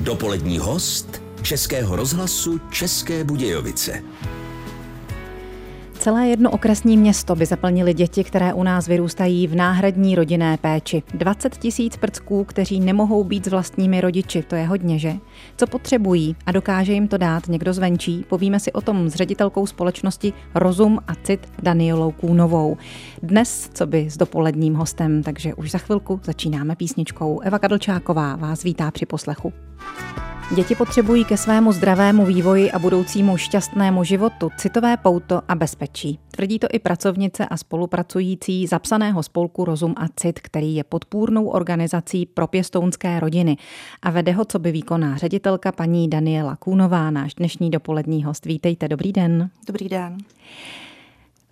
Dopolední host Českého rozhlasu České Budějovice. Celé jedno okresní město by zaplnili děti, které u nás vyrůstají v náhradní rodinné péči. 20 tisíc prcků, kteří nemohou být s vlastními rodiči, to je hodně, že? Co potřebují a dokáže jim to dát někdo zvenčí, povíme si o tom s ředitelkou společnosti Rozum a Cit Danielou Kůnovou. Dnes, co by s dopoledním hostem, takže už za chvilku začínáme písničkou. Eva Kadlčáková vás vítá při poslechu. Děti potřebují ke svému zdravému vývoji a budoucímu šťastnému životu citové pouto a bezpečí. Tvrdí to i pracovnice a spolupracující zapsaného spolku Rozum a Cit, který je podpůrnou organizací pro pěstounské rodiny. A vede ho, co by výkonná ředitelka paní Daniela Kůnová, náš dnešní dopolední host. Vítejte, dobrý den. Dobrý den.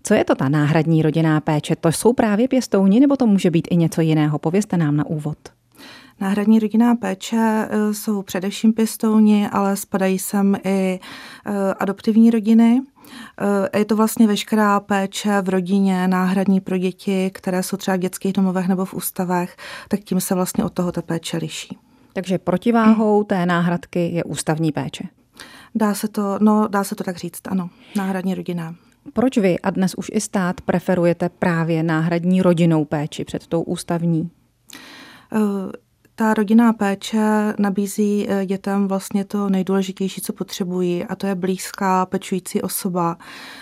Co je to ta náhradní rodinná péče? To jsou právě pěstouni nebo to může být i něco jiného? Povězte nám na úvod. Náhradní rodinná péče eh, jsou především pěstouni, ale spadají sem i eh, adoptivní rodiny. Eh, je to vlastně veškerá péče v rodině, náhradní pro děti, které jsou třeba v dětských domovech nebo v ústavech, tak tím se vlastně od toho ta péče liší. Takže protiváhou té náhradky je ústavní péče. Dá se to, no, dá se to tak říct, ano, náhradní rodina. Proč vy a dnes už i stát preferujete právě náhradní rodinnou péči před tou ústavní? Ta rodinná péče nabízí eh, dětem vlastně to nejdůležitější, co potřebují, a to je blízká pečující osoba,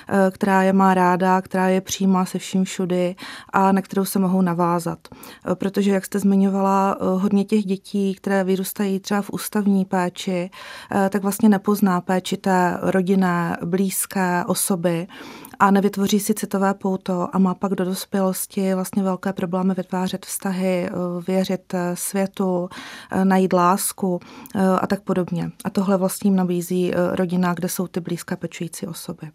eh, která je má ráda, která je přijímá se vším všudy a na kterou se mohou navázat. Eh, protože, jak jste zmiňovala, hodně těch dětí, které vyrůstají třeba v ústavní péči, tak vlastně nepozná péči té rodinné, blízké osoby a nevytvoří si citové pouto a má pak do dospělosti vlastně velké problémy vytvářet vztahy, věřit světu, lásku, eh, najít lásku eh, a tak podobně. A tohle vlastně nabízí eh, rodina, kde jsou ty blízké pečující osoby.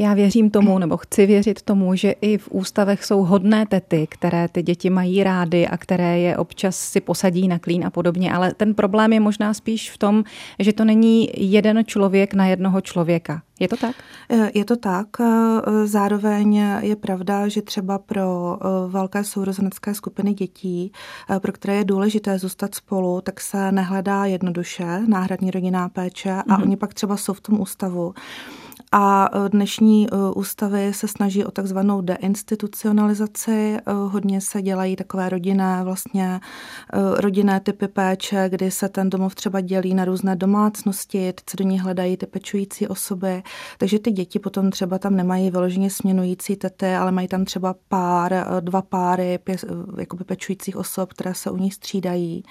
Já věřím tomu, nebo chci věřit tomu, že i v ústavech jsou hodné tety, které ty děti mají rády a které je občas si posadí na klín a podobně. Ale ten problém je možná spíš v tom, že to není jeden člověk na jednoho člověka. Je to tak? Eh, je to tak. Eh, zároveň je pravda, že třeba pro eh, velké sourozenecké skupiny dětí, pro které je důležité zůstat spolu, tak se nehledá jednoduše náhradní rodinná péče a mm-hmm. oni pak třeba jsou v tom ústavu a e, dnešní e, ústavy se snaží o takzvanou deinstitucionalizaci. E, hodně se dělají takové rodinné, vlastně rodinné typy péče, kdy se ten domov třeba dělí na různé domácnosti, teď se do ní hledají ty pečující osoby, takže ty děti potom třeba tam nemají vyloženě směnující tety, ale mají tam třeba pár, dva páry pě, jakoby pečujících osob, které se u nich střídají.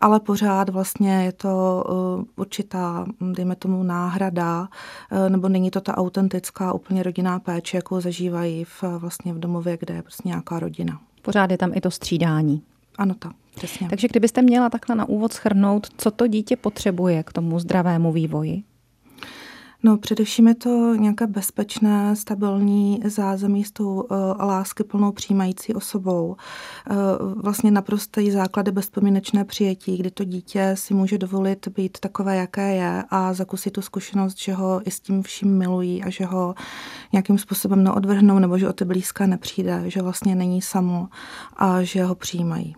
Ale pořád vlastně je to určitá, dejme tomu, náhrada, nebo není to to ta autentická úplně rodinná péče, jakou zažívají v, vlastně v domově, kde je prostě nějaká rodina. Pořád je tam i to střídání. Ano, to. Přesně. Takže kdybyste měla takhle na úvod schrnout, co to dítě potřebuje k tomu zdravému vývoji? No, především je to nějaké bezpečné, stabilní zázemí s tou uh, lásky plnou přijímající osobou. Uh, vlastně naprostý základy bezpomínečné přijetí, kdy to dítě si může dovolit být takové, jaké je a zakusit tu zkušenost, že ho i s tím vším milují a že ho nějakým způsobem neodvrhnou nebo že o ty blízké nepřijde, že vlastně není samo a že ho přijímají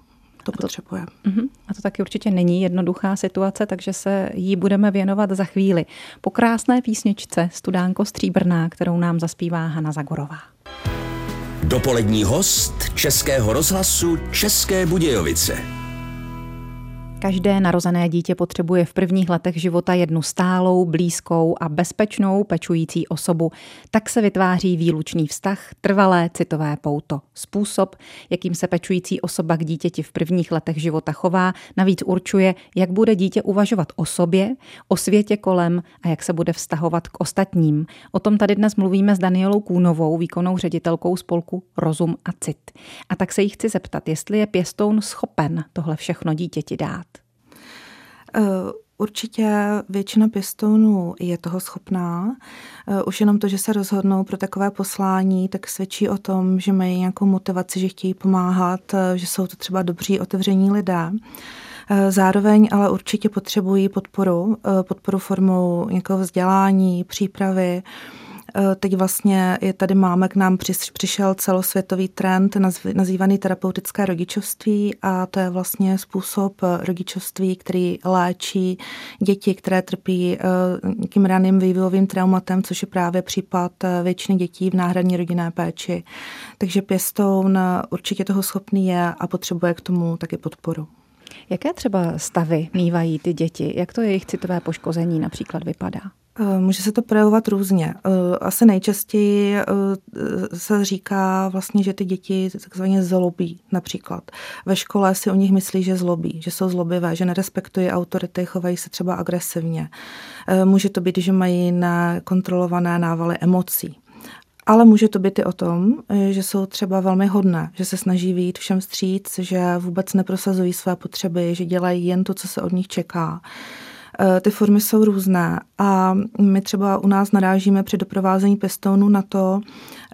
to, to potřebuje. Uh-huh. A to taky určitě není jednoduchá situace, takže se jí budeme věnovat za chvíli. Po krásné písničce Studánko Stříbrná, kterou nám zaspívá Hana Zagorová. Dopolední host Českého rozhlasu České Budějovice. Každé narozené dítě potřebuje v prvních letech života jednu stálou, blízkou a bezpečnou pečující osobu. Tak se vytváří výlučný vztah, trvalé citové pouto. Způsob, jakým se pečující osoba k dítěti v prvních letech života chová, navíc určuje, jak bude dítě uvažovat o sobě, o světě kolem a jak se bude vztahovat k ostatním. O tom tady dnes mluvíme s Danielou Kůnovou, výkonnou ředitelkou spolku Rozum a Cit. A tak se jí chci zeptat, jestli je pěstoun schopen tohle všechno dítěti dát. Eh, určitě většina pěstounů je toho schopná. Eh, už jenom to, že se rozhodnou pro takové poslání, tak svědčí o tom, že mají nějakou motivaci, že chtějí pomáhat, eh, že jsou to třeba dobří, otevření lidé. Zároveň ale určitě potřebují podporu, podporu formou nějakého vzdělání, přípravy, teď vlastně je tady máme, k nám přišel celosvětový trend nazývaný terapeutické rodičovství a to je vlastně způsob rodičovství, který léčí děti, které trpí tím raným vývojovým traumatem, což je právě případ většiny dětí v náhradní rodinné péči. Takže pěstoun určitě toho schopný je a potřebuje k tomu taky podporu. Jaké třeba stavy mývají ty děti? Jak to jejich citové poškození například vypadá? Eh, může se to projevovat různě. Eh, asi nejčastěji eh, se říká vlastně, že ty děti takzvaně zlobí například. Ve škole si o nich myslí, že zlobí, že jsou zlobivé, že nerespektují autority, chovají se třeba agresivně. Může to být, že mají nekontrolované návaly emocí. Ale může to být i o tom, že jsou třeba velmi hodné, že se snaží vyjít všem stříc, že vůbec neprosazují své potřeby, že dělají jen to, co se od nich čeká. E, ty formy jsou různé a my třeba u nás narážíme při doprovázení pěstounů na to,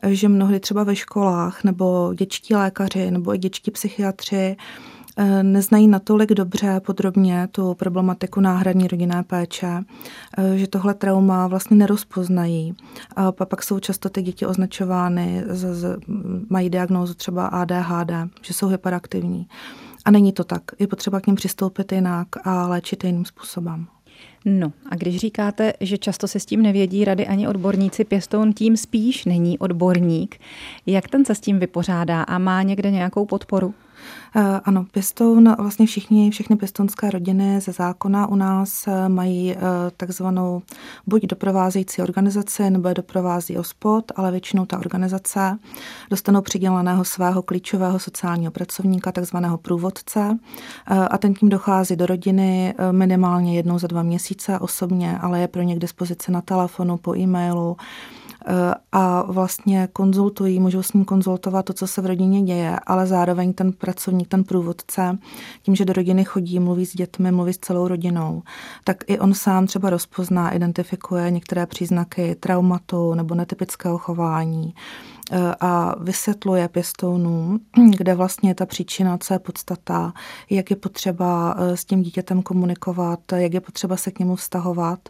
že mnohdy třeba ve školách nebo dětští lékaři nebo i dětští psychiatři Eh, neznají natolik dobře podrobně tu problematiku náhradní rodinné péče, eh, že tohle trauma vlastně nerozpoznají. A pak jsou často ty děti označovány, mají diagnózu třeba ADHD, že jsou hyperaktivní. A není to tak. Je potřeba k ním přistoupit jinak a léčit jiným způsobem. No a když říkáte, že často se s tím nevědí rady ani odborníci, pěstoun tím spíš není odborník. Jak ten se s tím vypořádá a má někde nějakou podporu? Eh, ano, pěstoun, vlastně všichni, všechny pěstounské rodiny ze zákona u nás eh, mají eh, takzvanou buď doprovázející organizaci, nebo je doprovází ospod, ale většinou ta organizace dostanou přiděleného svého klíčového sociálního pracovníka, takzvaného průvodce a ten tím dochází do rodiny minimálně jednou za dva měsíce osobně, ale je pro ně k dispozici na telefonu, po e-mailu, a vlastně konzultují, můžou s ním konzultovat to, co se v rodině děje, ale zároveň ten pracovník, ten průvodce, tím, že do rodiny chodí, mluví s dětmi, mluví s celou rodinou, tak i on sám třeba rozpozná, identifikuje některé příznaky traumatu nebo netypického chování e, a vysvětluje pěstounům, kde vlastně je ta příčina, co je podstata, jak je potřeba e, s tím dítětem komunikovat, jak je potřeba se k němu vztahovat.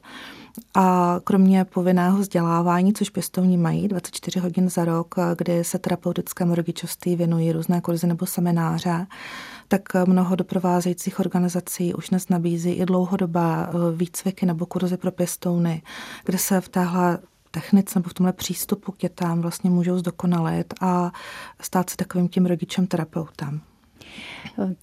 A kromě povinného vzdělávání, což pěstouni mají 24 hodin za rok, kdy se terapeutickému rodičovství věnují různé kurzy nebo semináře, tak mnoho doprovázejících organizací už dnes nabízí i dlouhodobé eh, výcviky nebo kurzy pro pěstouny, kde se v téhle technice nebo v tomhle přístupu k dětám vlastně můžou zdokonalit a stát se takovým tím rodičem terapeutem.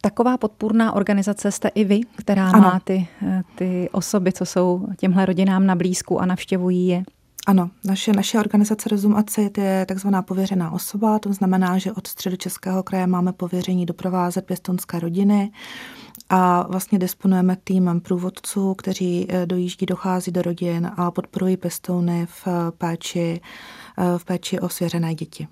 Taková podpůrná organizace jste i vy, která ano. má ty, ty osoby, co jsou těmhle rodinám na blízku a navštěvují je. Ano, naše, naše organizace Rozum a Cit je takzvaná pověřená osoba, to znamená, že od středu Českého kraje máme pověření doprovázet pěstonské rodiny a vlastně disponujeme týmem průvodců, kteří eh, dojíždí, dochází do rodin a podporují pěstouny v péči, eh, v péči o svěřené děti.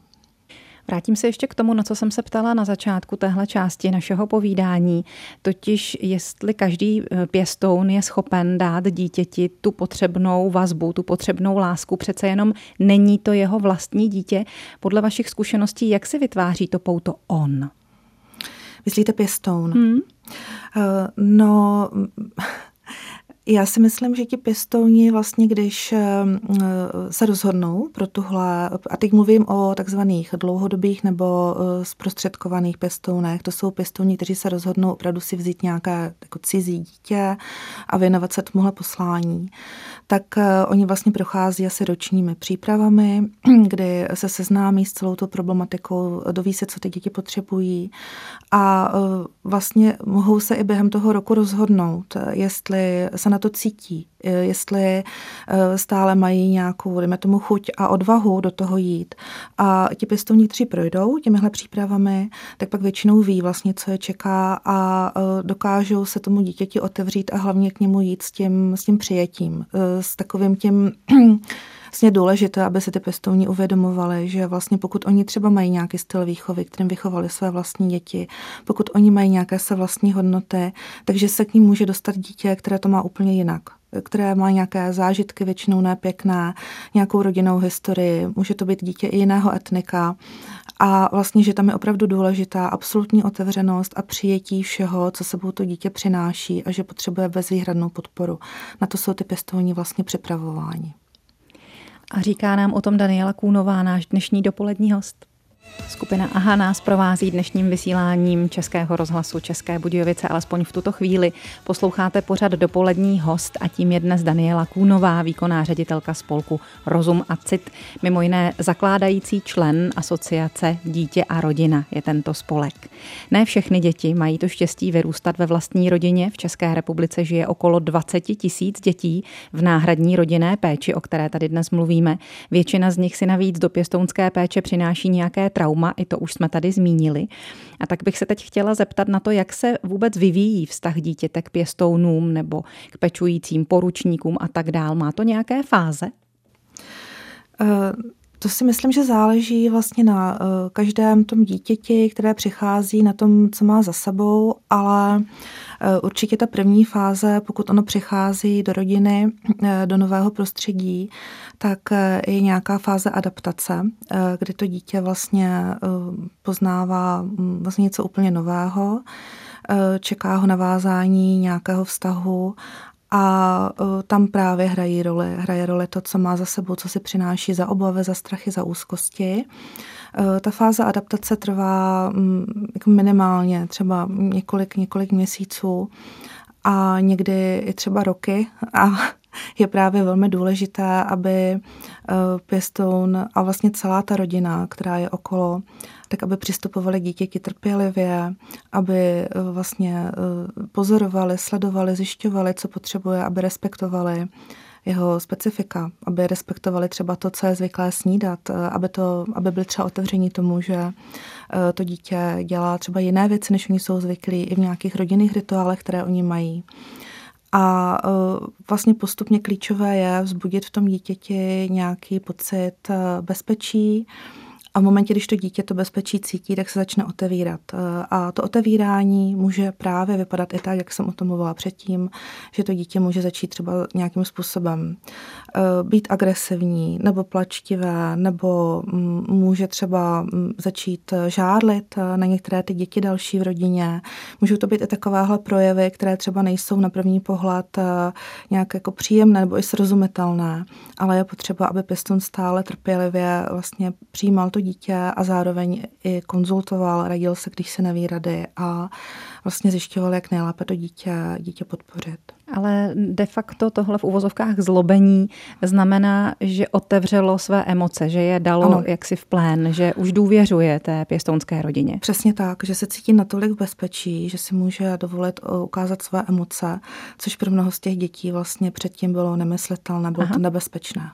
Vrátím se ještě k tomu, na co jsem se ptala na začátku téhle části našeho povídání, totiž jestli každý eh, pěstoun je schopen dát dítěti tu potřebnou vazbu, tu potřebnou lásku, přece jenom není to jeho vlastní dítě. Podle vašich zkušeností, jak si vytváří to pouto on? Myslíte pěstoun? Hmm. Uh, no, já si myslím, že ti pěstouni vlastně, když eh, se rozhodnou pro tuhle, a teď mluvím o takzvaných dlouhodobých nebo eh, zprostředkovaných pěstounech, to jsou pěstouni, kteří se rozhodnou opravdu si vzít nějaké jako cizí dítě a věnovat se tomuhle poslání, tak eh, oni vlastně prochází asi ročními přípravami, kdy se seznámí s celou tou problematikou, doví se, co ty děti potřebují a vlastně mohou se i během toho roku rozhodnout, jestli se na to cítí, eh, jestli eh, stále mají nějakou, dejme tomu, chuť a odvahu do toho jít. A ti pěstovní, kteří projdou těmihle přípravami, tak pak většinou ví vlastně, co je čeká a eh, dokážou se tomu dítěti otevřít a hlavně k němu jít s tím, s tím přijetím, s takovým tím vlastně důležité, aby si ty pěstouni uvědomovali, že vlastně pokud oni třeba mají nějaký styl výchovy, kterým vychovali své vlastní děti, pokud oni mají nějaké své vlastní hodnoty, takže se k ním může dostat dítě, které to má úplně jinak které má nějaké zážitky, většinou nepěkné, nějakou rodinnou historii, může to být dítě i jiného etnika. A vlastně, že tam je opravdu důležitá absolutní otevřenost a přijetí všeho, co sebou to dítě přináší a že potřebuje bezvýhradnou podporu. Na to jsou ty pěstouni vlastně připravováni. A říká nám o tom Daniela Kůnová, náš dnešní dopolední host. Skupina AHA nás provází dnešním vysíláním Českého rozhlasu České Budějovice, alespoň v tuto chvíli. Posloucháte pořad dopolední host a tím je dnes Daniela Kůnová, výkonná ředitelka spolku Rozum a Cit. Mimo jiné zakládající člen asociace Dítě a rodina je tento spolek. Ne všechny děti mají to štěstí vyrůstat ve vlastní rodině. V České republice žije okolo 20 tisíc dětí v náhradní rodinné péči, o které tady dnes mluvíme. Většina z nich si navíc do pěstounské péče přináší nějaké trauma, i to už jsme tady zmínili. A tak bych se teď chtěla zeptat na to, jak se vůbec vyvíjí vztah dítěte k pěstounům nebo k pečujícím poručníkům a tak dál. Má to nějaké fáze? Uh... To si myslím, že záleží vlastně na uh, každém tom dítěti, které přichází, na tom, co má za sebou, ale uh, určitě ta první fáze, pokud ono přichází do rodiny, uh, do nového prostředí, tak je nějaká fáze adaptace, kdy to dítě vlastně poznává mm, vlastně něco úplně nového, čeká ho navázání nějakého vztahu a e, tam právě hrají roli, hraje roli to, co má za sebou, co si přináší za obavy, za strachy, za úzkosti. E, ta fáze adaptace trvá mm, jako minimálně třeba několik, několik měsíců a někdy i třeba roky a je právě velmi důležité, aby e, pěstoun a vlastně celá ta rodina, která je okolo, tak aby přistupovali k dítěti trpělivě, aby eh, vlastně eh, pozorovali, sledovali, zjišťovali, co potřebuje, aby respektovali jeho specifika, aby respektovali třeba to, co je zvyklé snídat, eh, aby, to, aby byli třeba otevření tomu, že to dítě dělá třeba jiné věci, než oni jsou zvyklí i v nějakých rodinných rituálech, které oni mají. A vlastně postupně klíčové je vzbudit v tom dítěti nějaký pocit bezpečí, a v momentě, když to dítě to bezpečí cítí, tak se začne otevírat. Eh, a to otevírání může právě vypadat i tak, jak jsem o tom mluvila předtím, že to dítě může začít třeba nějakým způsobem eh, být agresivní nebo plačtivé, nebo mm, může třeba mm, začít žárlit eh, na některé ty děti další v rodině. Můžou to být i takovéhle projevy, které třeba nejsou na první pohled nějak jako příjemné nebo i srozumitelné, ale je potřeba, aby pěstun stále trpělivě vlastně přijímal to dítě a zároveň i konzultoval, radil se, když se neví rady a vlastně zjišťoval, jak nejlépe to dítě, dítě podpořit. Ale de facto tohle v uvozovkách zlobení znamená, že otevřelo své emoce, že je dalo ano. jaksi v plén, že už důvěřuje té pěstounské rodině. Přesně tak, že se cítí natolik v bezpečí, že si může dovolit ukázat své emoce, což pro mnoho z těch dětí vlastně předtím bylo nemyslitelné, bylo Aha. to nebezpečné.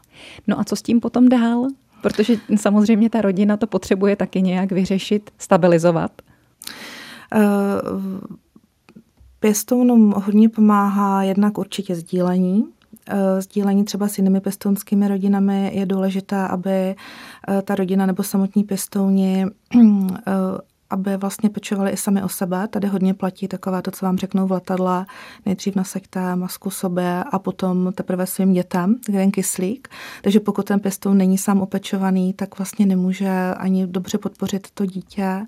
No a co s tím potom dál? Protože samozřejmě ta rodina to potřebuje taky nějak vyřešit, stabilizovat. Uh, pěstounům hodně pomáhá jednak určitě sdílení, eh, sdílení třeba s jinými pěstounskými rodinami je důležité, aby eh, ta rodina nebo samotní pěstouni aby vlastně pečovali i sami o sebe. Tady hodně platí takové to, co vám řeknou v letadle, nejdřív nasaďte masku sobě a potom teprve svým dětem, ten kyslík. Takže pokud ten pěstoun není sám opečovaný, tak vlastně nemůže ani dobře podpořit to dítě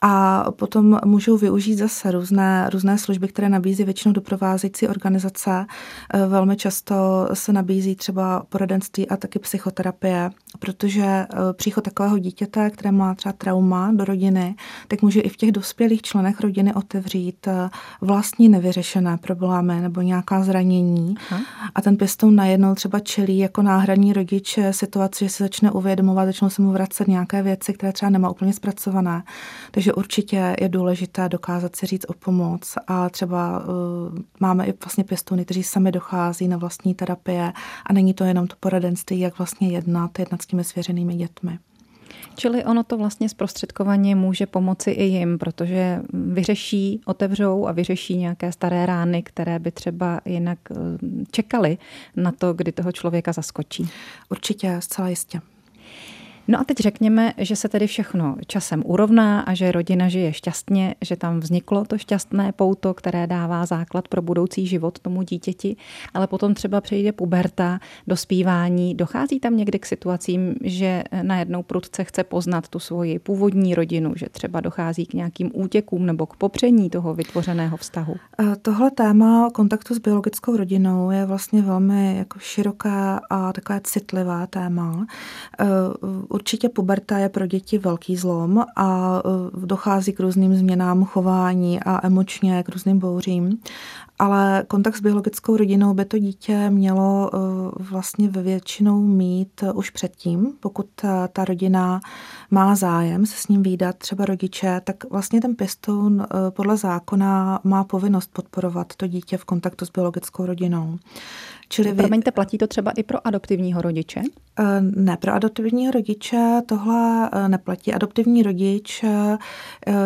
a potom můžou využít zase různé, různé služby, které nabízí většinou doprovázející organizace. Eh, velmi často se nabízí třeba poradenství a taky psychoterapie, protože eh, příchod takového dítěte, které má třeba trauma do rodiny, tak může i v těch dospělých členech rodiny otevřít eh, vlastní nevyřešené problémy nebo nějaká zranění. Aha. A ten pěstoun najednou třeba čelí jako náhradní rodič situaci, že se začne uvědomovat, začnou se mu vracet nějaké věci, které třeba nemá úplně zpracované. Takže takže určitě je důležité dokázat si říct o pomoc a třeba uh, máme i vlastně pěstouny, kteří sami dochází na vlastní terapie a není to jenom to poradenství, jak vlastně jednat, jednat s těmi svěřenými dětmi. Čili ono to vlastně zprostředkovaně může pomoci i jim, protože vyřeší, otevřou a vyřeší nějaké staré rány, které by třeba jinak uh, čekali na to, kdy toho člověka zaskočí. Určitě, zcela jistě. No a teď řekněme, že se tedy všechno časem urovná a že rodina žije šťastně, že tam vzniklo to šťastné pouto, které dává základ pro budoucí život tomu dítěti, ale potom třeba přejde puberta, dospívání. Dochází tam někdy k situacím, že najednou prudce chce poznat tu svoji původní rodinu, že třeba dochází k nějakým útěkům nebo k popření toho vytvořeného vztahu? Eh, tohle téma kontaktu s biologickou rodinou je vlastně velmi jako široká a takové citlivá téma. Určitě puberta je pro děti velký zlom a eh, dochází k různým změnám chování a emočně k různým bouřím ale kontakt s biologickou rodinou by to dítě mělo eh, vlastně ve většinou mít eh, už předtím, pokud ta, ta rodina má zájem se s ním výdat, třeba rodiče, tak vlastně ten pěstoun eh, podle zákona má povinnost podporovat to dítě v kontaktu s biologickou rodinou. Čili vy... Promiňte, platí to třeba i pro adoptivního rodiče? Eh, ne, pro adoptivního rodiče tohle eh, neplatí. Adoptivní rodič eh,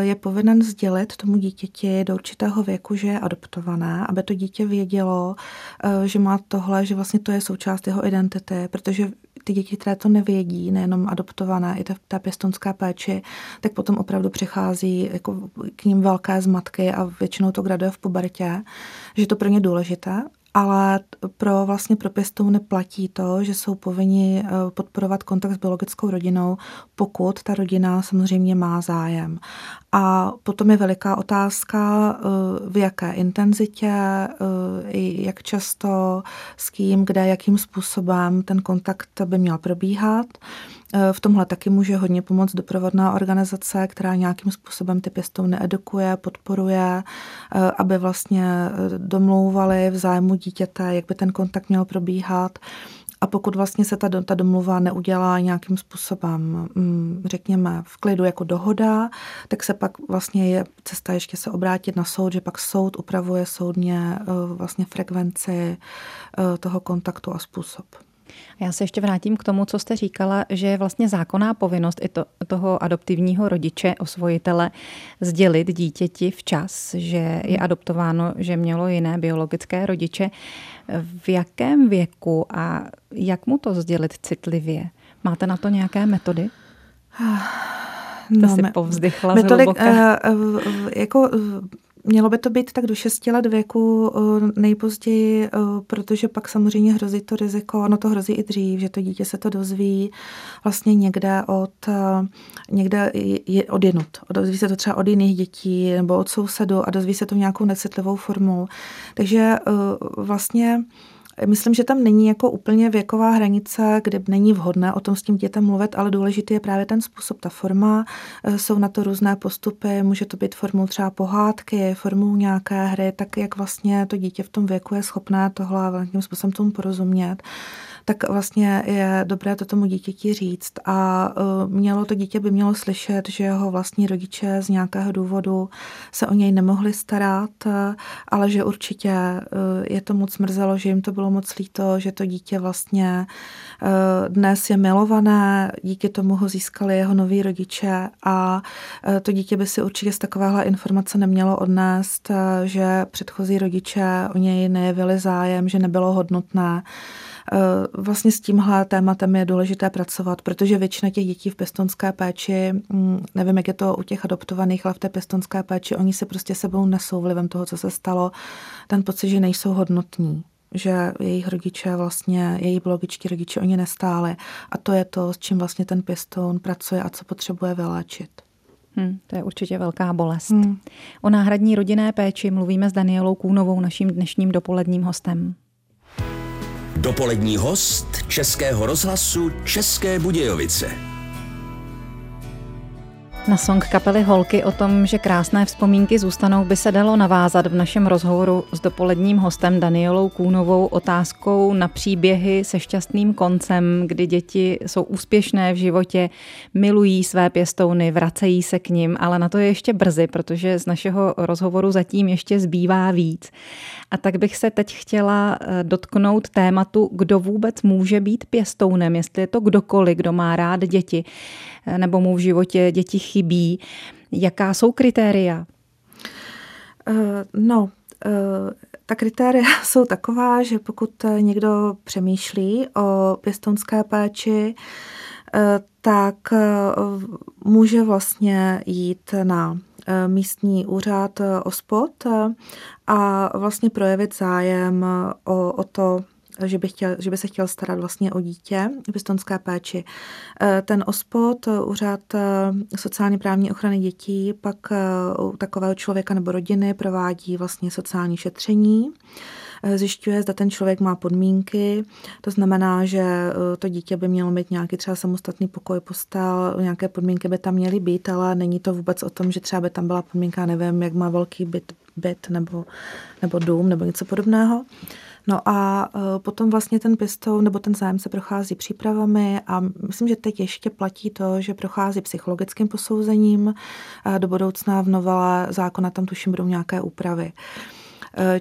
je povinen sdělit tomu dítěti do určitého věku, že je adoptované, aby to dítě vědělo, že má tohle, že vlastně to je součást jeho identity, protože ty děti, které to nevědí, nejenom adoptované, i ta, ta pěstonská péči, tak potom opravdu přichází jako k ním velké zmatky a většinou to graduje v pubertě, že to pro ně důležité ale pro vlastně pro pěstouny platí to, že jsou povinni eh, podporovat kontakt s biologickou rodinou, pokud ta rodina samozřejmě má zájem. A potom je veliká otázka, eh, v jaké intenzitě, eh, jak často, s kým, kde, jakým způsobem ten kontakt by měl probíhat. V tomhle taky může hodně pomoct doprovodná organizace, která nějakým způsobem ty pěstouny edukuje, podporuje, aby vlastně domlouvali v zájmu dítěte, jak by ten kontakt měl probíhat. A pokud vlastně se ta, ta domluva neudělá nějakým způsobem, mm, řekněme, v klidu jako dohoda, tak se pak vlastně je cesta ještě se obrátit na soud, že pak soud upravuje soudně eh, vlastně frekvenci eh, toho kontaktu a způsob. Já se ještě vrátím k tomu, co jste říkala, že je vlastně zákonná povinnost i to, toho adoptivního rodiče, osvojitele, sdělit dítěti včas, že je hmm. adoptováno, že mělo jiné biologické rodiče. V jakém věku a jak mu to sdělit citlivě? Máte na to nějaké metody? No, to si povzdychla metodik, uh, uh, jako Mělo by to být tak do 6 let věku eh, nejpozději, eh, protože pak samozřejmě hrozí to riziko, no to hrozí i dřív, že to dítě se to dozví vlastně někde od, eh, někde je od jinut. Dozví se to třeba od jiných dětí nebo od sousedu a dozví se to nějakou necitlivou formou. Takže vlastně Myslím, že tam není jako úplně věková hranice, kde není vhodné o tom s tím dětem mluvit, ale důležitý je právě ten způsob, ta forma. E, jsou na to různé postupy, může to být formou třeba pohádky, formou nějaké hry, tak jak vlastně to dítě v tom věku je schopné tohle nějakým způsobem tomu porozumět tak vlastně je dobré to tomu dítěti říct. A e, mělo to dítě by mělo slyšet, že jeho vlastní rodiče z nějakého důvodu se o něj nemohli starat, e, ale že určitě e, je to moc mrzelo, že jim to bylo moc líto, že to dítě vlastně dnes je milované, díky tomu ho získali jeho noví rodiče a to dítě by si určitě z takovéhle informace nemělo odnést, že předchozí rodiče o něj nejevili zájem, že nebylo hodnotné. Eh, vlastně s tímhle tématem je důležité pracovat, protože většina těch dětí v pěstonské péči, mm, nevím, jak je to u těch adoptovaných, ale v té pěstonské péči, oni si prostě sebou nesou vlivem toho, co se stalo, ten pocit, že nejsou hodnotní že jejich rodiče vlastně, jejich biologičtí rodiče oni nestáli. A to je to, s čím vlastně ten pěstoun pracuje a co potřebuje vyléčit. Hmm, to je určitě velká bolest. Hmm. O náhradní rodinné péči mluvíme s Danielou Kůnovou, naším dnešním dopoledním hostem. Dopolední host Českého rozhlasu České Budějovice. Na song kapely Holky o tom, že krásné vzpomínky zůstanou, by se dalo navázat v našem rozhovoru s dopoledním hostem Danielou Kůnovou otázkou na příběhy se šťastným koncem, kdy děti jsou úspěšné v životě, milují své pěstouny, vracejí se k nim, ale na to je ještě brzy, protože z našeho rozhovoru zatím ještě zbývá víc. A tak bych se teď chtěla eh, dotknout tématu, kdo vůbec může být pěstounem, jestli je to kdokoliv, kdo má rád děti, eh, nebo mu v životě děti chybí. Jaká jsou kritéria? Uh, no, ta kritéria jsou taková, že pokud někdo přemýšlí o pěstounské péči, tak může vlastně jít na místní úřad OSPOD a vlastně projevit zájem o, o to, že by, chtěl, že by se chtěl starat vlastně o dítě v pěstounské péči. Eh, ten OSPOD, úřad eh, sociálně právní ochrany dětí, pak eh, u takového člověka nebo rodiny provádí vlastně sociální šetření, zjišťuje, zda ten člověk má podmínky, to znamená, že to dítě by mělo mít nějaký třeba samostatný pokoj, postel, nějaké podmínky by tam měly být, ale není to vůbec o tom, že třeba by tam byla podmínka, nevím, jak má velký byt, byt nebo, nebo dům nebo něco podobného. No a e, potom vlastně ten pěstoun nebo ten zájemce prochází přípravami a myslím, že teď ještě platí to, že prochází psychologickým posouzením. Do budoucna v novele zákona tam tuším budou nějaké úpravy. E,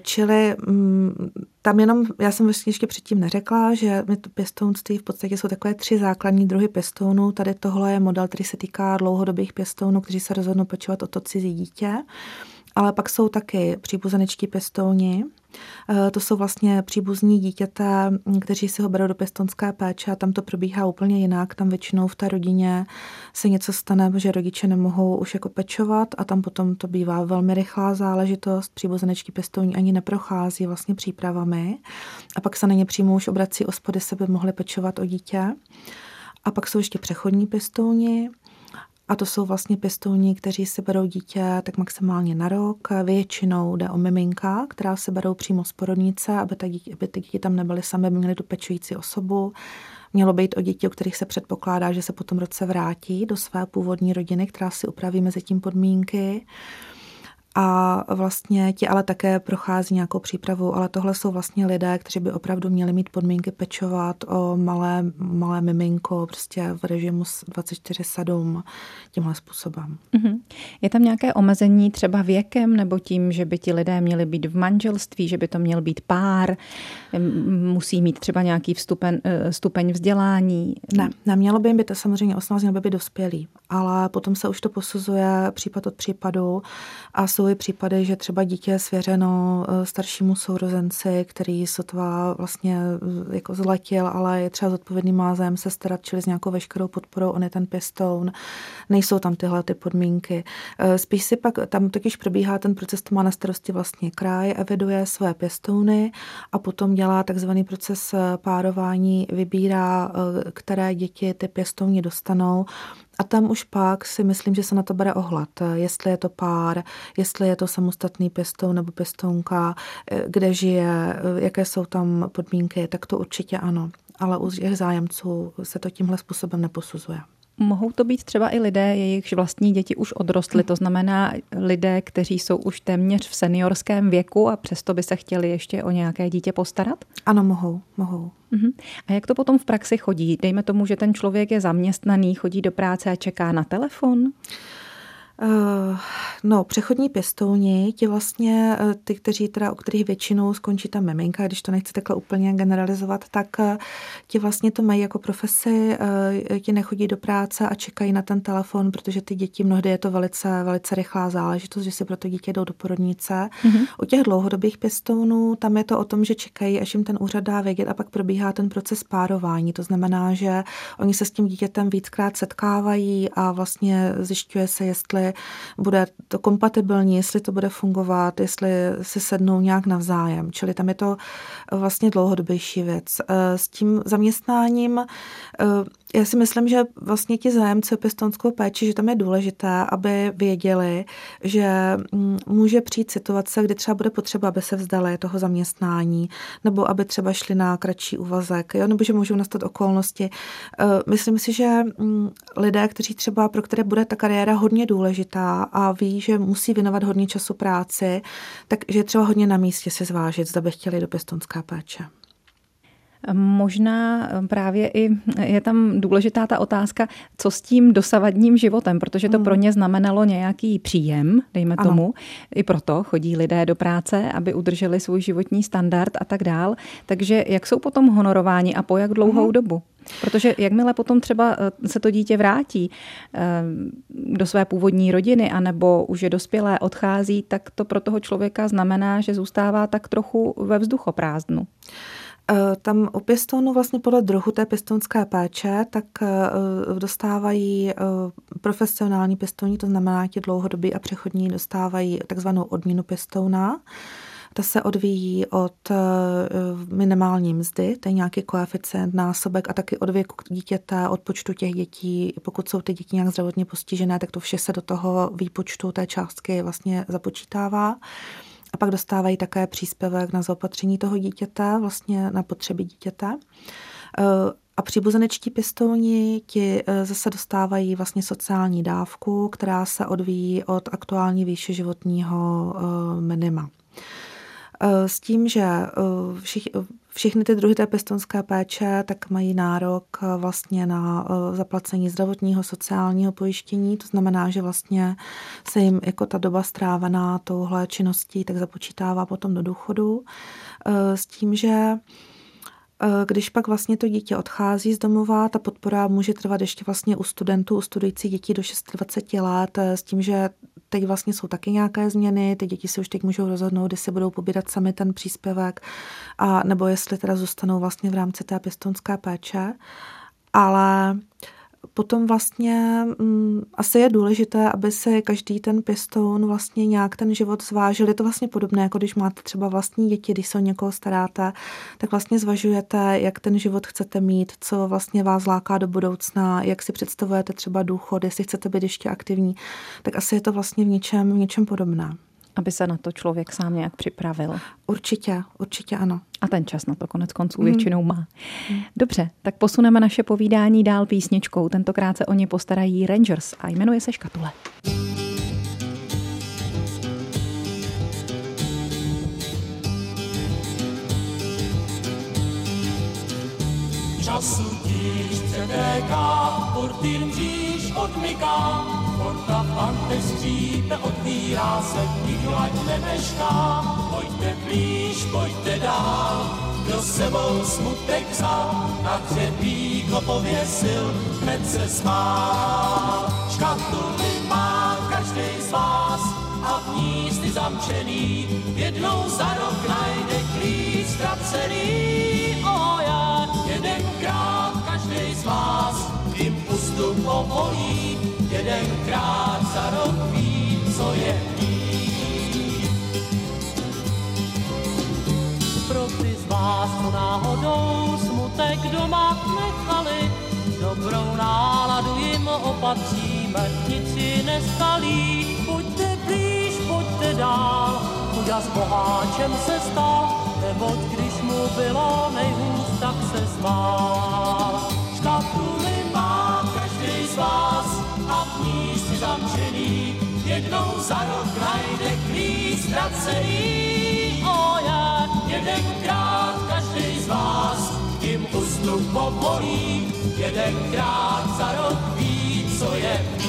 čili mm, tam jenom, já jsem vlastně ještě předtím neřekla, že my to pěstounství v podstatě jsou takové tři základní druhy pěstounů. Tady tohle je model, který se týká dlouhodobých pěstounů, kteří se rozhodnou pečovat o to cizí dítě. Ale pak jsou taky příbuzenečtí pěstouni, Eh, to jsou vlastně příbuzní dítěte, kteří si ho berou do pěstonské péče a tam to probíhá úplně jinak. Tam většinou v té rodině se něco stane, že rodiče nemohou už jako pečovat a tam potom to bývá velmi rychlá záležitost. Příbuzenečky pěstouni ani neprochází vlastně přípravami a pak se na ně přímo už obrací ospody, se by mohly pečovat o dítě. A pak jsou ještě přechodní pěstouni, a to jsou vlastně pěstouni, kteří si berou dítě tak maximálně na rok. Většinou jde o miminka, která se berou přímo z porodnice, aby, ta dítě, aby ty děti tam nebyly sami, měly tu pečující osobu. Mělo být o děti, o kterých se předpokládá, že se potom roce vrátí do své původní rodiny, která si upraví mezi tím podmínky a vlastně ti ale také prochází nějakou přípravu, ale tohle jsou vlastně lidé, kteří by opravdu měli mít podmínky pečovat o malé, malé miminko prostě v režimu 24-7 tímhle způsobem. Mm-hmm. Je tam nějaké omezení třeba věkem nebo tím, že by ti lidé měli být v manželství, že by to měl být pár, musí mít třeba nějaký vstupen, eh, stupeň vzdělání? Ne, nemělo by jim být to samozřejmě 18, mělo by být dospělý, ale potom se už to posuzuje případ od případu a jsou i případy, že třeba dítě je svěřeno eh, staršímu sourozenci, který sotva vlastně eh, jako zletěl, ale je třeba zodpovědný, má zájem se starat, čili s nějakou veškerou podporou, on je ten pěstoun. Nejsou tam tyhle ty podmínky. Eh, spíš si pak, tam totiž probíhá ten proces, to má na starosti vlastně kraj, eviduje své pěstouny a potom dělá takzvaný proces párování, vybírá, které děti ty pěstouni dostanou a tam už pak si myslím, že se na to bere ohled, jestli je to pár, jestli je to samostatný pěstoun nebo pěstounka, kde žije, jaké jsou tam podmínky, tak to určitě ano. Ale u těch zájemců se to tímhle způsobem neposuzuje. Mohou to být třeba i lidé, jejichž vlastní děti už odrostly, to znamená lidé, kteří jsou už téměř v seniorském věku a přesto by se chtěli ještě o nějaké dítě postarat? Ano, mohou, mohou. Uh-huh. A jak to potom v praxi chodí? Dejme tomu, že ten člověk je zaměstnaný, chodí do práce a čeká na telefon? Uh, no, přechodní pěstouni, ti vlastně, uh, ty, kteří teda, o kterých většinou skončí ta miminka, když to nechci takhle úplně generalizovat, tak uh, ti vlastně to mají jako profesi, ti nechodí do práce a čekají na ten telefon, protože ty děti mnohdy je to velice, velice rychlá záležitost, že si pro to dítě jdou do porodnice. Mm-hmm. U těch dlouhodobých pěstounů, tam je to o tom, že čekají, až jim ten úřad dá vědět a pak probíhá ten proces párování. To znamená, že oni se s tím dítětem víckrát setkávají a vlastně zjišťuje se, jestli bude to kompatibilní, jestli to bude fungovat, jestli si sednou nějak navzájem. Čili tam je to vlastně dlouhodobější věc. Eh, s tím zaměstnáním eh, já si myslím, že vlastně ti zájemci o pěstounskou péči, že tam je důležité, aby věděli, že mm, může přijít situace, kdy třeba bude potřeba, aby se vzdali toho zaměstnání, nebo aby třeba šli na kratší úvazek, jo? nebo že můžou nastat okolnosti. Eh, myslím si, že mm, lidé, kteří třeba, pro které bude ta kariéra hodně důležitá a ví, že musí věnovat hodně času práci, takže je třeba hodně na místě si zvážit, zda by chtěli do pěstounská péče. Možná právě i je tam důležitá ta otázka, co s tím dosavadním životem, protože to pro ně znamenalo nějaký příjem, dejme ano. tomu. I proto chodí lidé do práce, aby udrželi svůj životní standard a tak dál. Takže jak jsou potom honorováni a po jak dlouhou hmm. dobu? Protože jakmile potom třeba eh, se to dítě vrátí eh, do své původní rodiny, anebo už je dospělé, odchází, tak to pro toho člověka znamená, že zůstává tak trochu ve vzduchoprázdnu. Tam u pěstounů vlastně podle druhu té pěstounské péče, tak dostávají profesionální pěstouni, to znamená ti dlouhodobí a přechodní dostávají takzvanou odměnu pěstouna. Ta se odvíjí od eh, minimální mzdy, to je nějaký koeficient, násobek a taky od věku dítěte, od počtu těch dětí. Pokud jsou ty děti nějak zdravotně postižené, tak to vše se do toho výpočtu té částky vlastně započítává. A pak dostávají také příspěvek na zaopatření toho dítěte, vlastně na potřeby dítěte. Eh, a příbuzenečtí pěstouni ti eh, zase dostávají vlastně sociální dávku, která se odvíjí od aktuální výše životního minima. Eh, s tím, že eh, všich, všechny ty druhy té pěstonské péče tak mají nárok eh, vlastně na zaplacení zdravotního, sociálního pojištění. To znamená, že vlastně se jim jako ta doba strávená touhle činností tak započítává potom do důchodu. S tím, že když pak vlastně to dítě odchází z domova, ta podpora může trvat ještě vlastně u studentů, u studujících dětí do 26 let, s tím, že teď vlastně jsou taky nějaké změny, ty děti si už teď můžou rozhodnout, kdy si budou pobírat sami ten příspěvek, a nebo jestli teda zůstanou vlastně v rámci té pěstounské péče. Ale potom vlastně mm, asi je důležité, aby se každý ten pěstoun vlastně nějak ten život zvážil. Je to vlastně podobné, jako když máte třeba vlastní děti, když se o někoho staráte, tak vlastně zvažujete, jak ten život chcete mít, co vlastně vás láká do budoucna, jak si představujete třeba důchod, jestli chcete být ještě aktivní, tak asi je to vlastně v něčem, v něčem podobné. Aby se na to člověk sám nějak připravil. Určitě, určitě ano. A ten čas na to konec konců mm. většinou má. Dobře, tak posuneme naše povídání dál písničkou. Tentokrát se o ně postarají Rangers a jmenuje se Škatule. Času tíž přetéká, portýr mříž odmyká, porta fante skřípe, otvírá se, nikdo ať nemešká. Pojďte blíž, pojďte dál, kdo sebou smutek vzal, na třepíko pověsil, hned se smál. Škatuly má každý z vás a v ní jsi zamčený, jednou za rok najde klíč ztracený. O já, jedenkrát každý z vás jim pustu povolí, jedenkrát za rok ví, co je mít. Pro ty z vás, co náhodou smutek doma nechali, dobrou náladu jim opatříme, nic si nestalí. Pojďte blíž, pojďte dál, chuda s boháčem se stal, neboť když mu bylo nejhůř, tak se smál. Škatuly má každý z vás a v ní si zamčený, jednou za rok najde klíč ztracený. O já, jedenkrát každý z vás tím ústup povolí, jedenkrát za rok ví, co je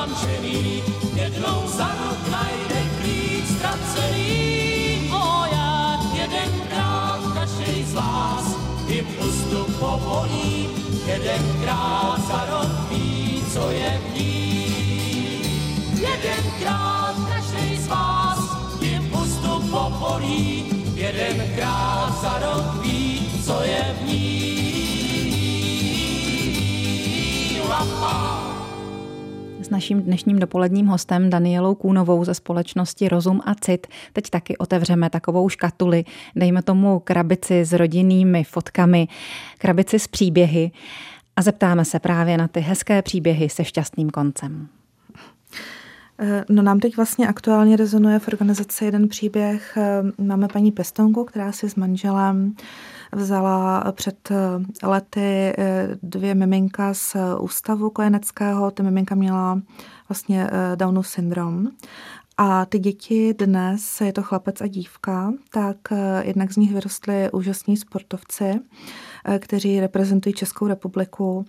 zamčený, jednou za rok najde klíč ztracený. O já, jedenkrát každý z vás jim ústup povolí, jedenkrát za rok ví, co je v ní. Jedenkrát každý z vás jim ústup povolí, jedenkrát za rok ví, co je v ní. S naším dnešním dopoledním hostem Danielou Kůnovou ze společnosti Rozum a Cit teď taky otevřeme takovou škatuli, dejme tomu krabici s rodinnými fotkami, krabici s příběhy a zeptáme se právě na ty hezké příběhy se šťastným koncem. Eh, no nám teď vlastně aktuálně rezonuje v organizaci jeden příběh. Eh, máme paní Pestonku, která si s manželem vzala před eh, lety dvě miminka z ústavu kojeneckého. Ty miminka měla vlastně Downův syndrom. A ty děti dnes, je to chlapec a dívka, tak jednak z nich vyrostly úžasní sportovci. kteří reprezentují Českou republiku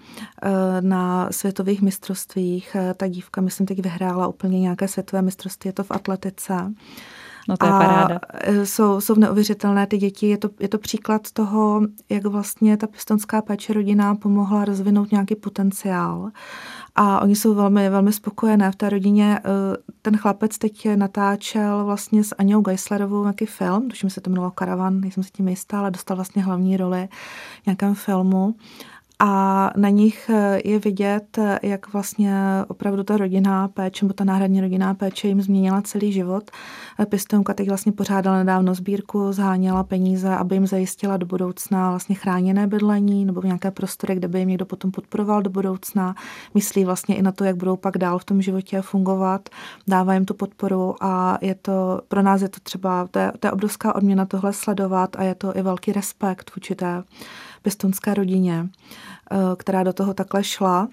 na světových mistrovstvích. Ta dívka, myslím, teď vyhrála úplně nějaké světové mistrovství, je to v atletice. No to je a paráda. Jsou, jsou neuvěřitelné ty děti. Je to, je to příklad toho, jak vlastně ta pistonská péče rodina pomohla rozvinout nějaký potenciál. A oni jsou velmi, velmi spokojené v té rodině. Eh, ten chlapec teď natáčel vlastně s Aňou Geislerovou nějaký film, tuším se to jmenovalo Karavan, nejsem si tím jistá, ale dostal vlastně hlavní roli v nějakém filmu a na nich eh, je vidět, eh, jak vlastně opravdu ta rodinná péče, nebo ta náhradní rodinná péče jim změnila celý život. Eh, Pistonka teď vlastně pořádala nedávno sbírku, zháněla peníze, aby jim zajistila do budoucna vlastně chráněné bydlení nebo nějaké prostory, kde by jim někdo potom podporoval do budoucna. Myslí vlastně i na to, jak budou pak dál v tom životě fungovat, dává jim tu podporu a je to, pro nás je to třeba, to je, to je obrovská odměna tohle sledovat a je to i velký respekt v určité pěstounské rodině, eh, která do toho takhle šla.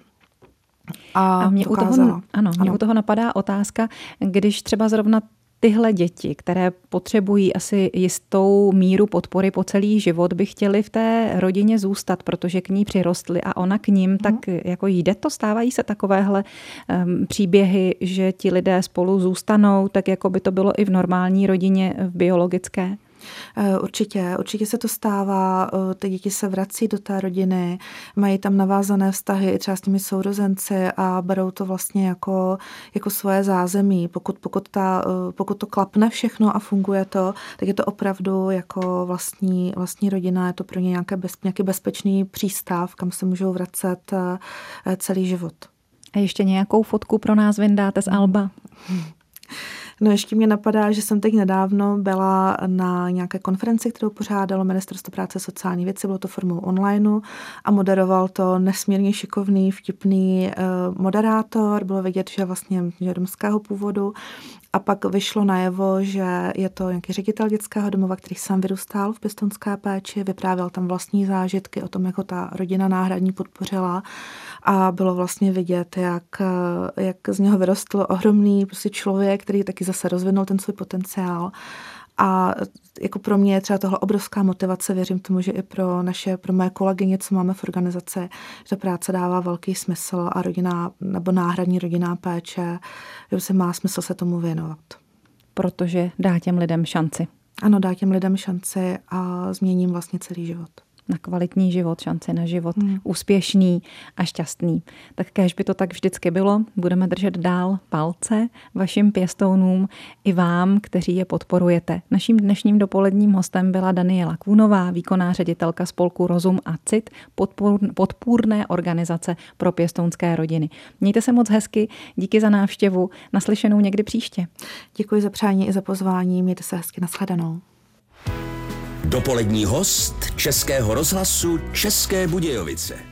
A, a mě u toho, ano, mě ano. u toho napadá otázka, když třeba zrovna tyhle děti, které potřebují asi jistou míru podpory po celý život, by chtěli v té rodině zůstat, protože k ní přirostly a ona k ním, mm. tak jako jde to, stávají se takovéhle um, příběhy, že ti lidé spolu zůstanou, tak jako by to bylo i v normální rodině, v biologické? Eh, určitě, určitě se to stává, eh, ty děti se vrací do té rodiny, mají tam navázané vztahy třeba s těmi sourozenci a berou to vlastně jako, jako svoje zázemí. Pokud, pokud, ta, eh, pokud to klapne všechno a funguje to, tak je to opravdu jako vlastní, vlastní rodina, je to pro ně nějaké bez, nějaký bezpečný přístav, kam se můžou vracet celý život. A ještě nějakou fotku pro nás vyndáte z Alba? No ještě mě napadá, že jsem teď nedávno byla na nějaké konferenci, kterou pořádalo Ministerstvo práce a sociální věci, bylo to formou online a moderoval to nesmírně šikovný, vtipný uh, moderátor. Bylo vidět, že vlastně je romského původu. A pak vyšlo najevo, že je to nějaký ředitel dětského domova, který sám vyrůstal v pěstonské péči, vyprávěl tam vlastní zážitky o tom, jak ho ta rodina náhradní podpořila. A bylo vlastně vidět, jak, jak z něho vyrostl ohromný prostě člověk, který taky zase rozvinul ten svůj potenciál. A jako pro mě je třeba tohle obrovská motivace, věřím tomu, že i pro naše, pro moje kolegyně, co máme v organizaci, že ta práce dává velký smysl a rodina, nebo náhradní rodinná péče, že se má smysl se tomu věnovat. Protože dá těm lidem šanci. Ano, dá těm lidem šanci a změním vlastně celý život na kvalitní život, šanci na život hmm. úspěšný a šťastný. Tak kéž by to tak vždycky bylo, budeme držet dál palce vašim pěstounům i vám, kteří je podporujete. Naším dnešním dopoledním hostem byla Daniela Kůnová, výkonná ředitelka spolku Rozum a Cit, podpůr, podpůrné organizace pro pěstounské rodiny. Mějte se moc hezky, díky za návštěvu, naslyšenou někdy příště. Děkuji za přání i za pozvání, mějte se hezky, nashledanou. Dopolední host Českého rozhlasu České Budějovice.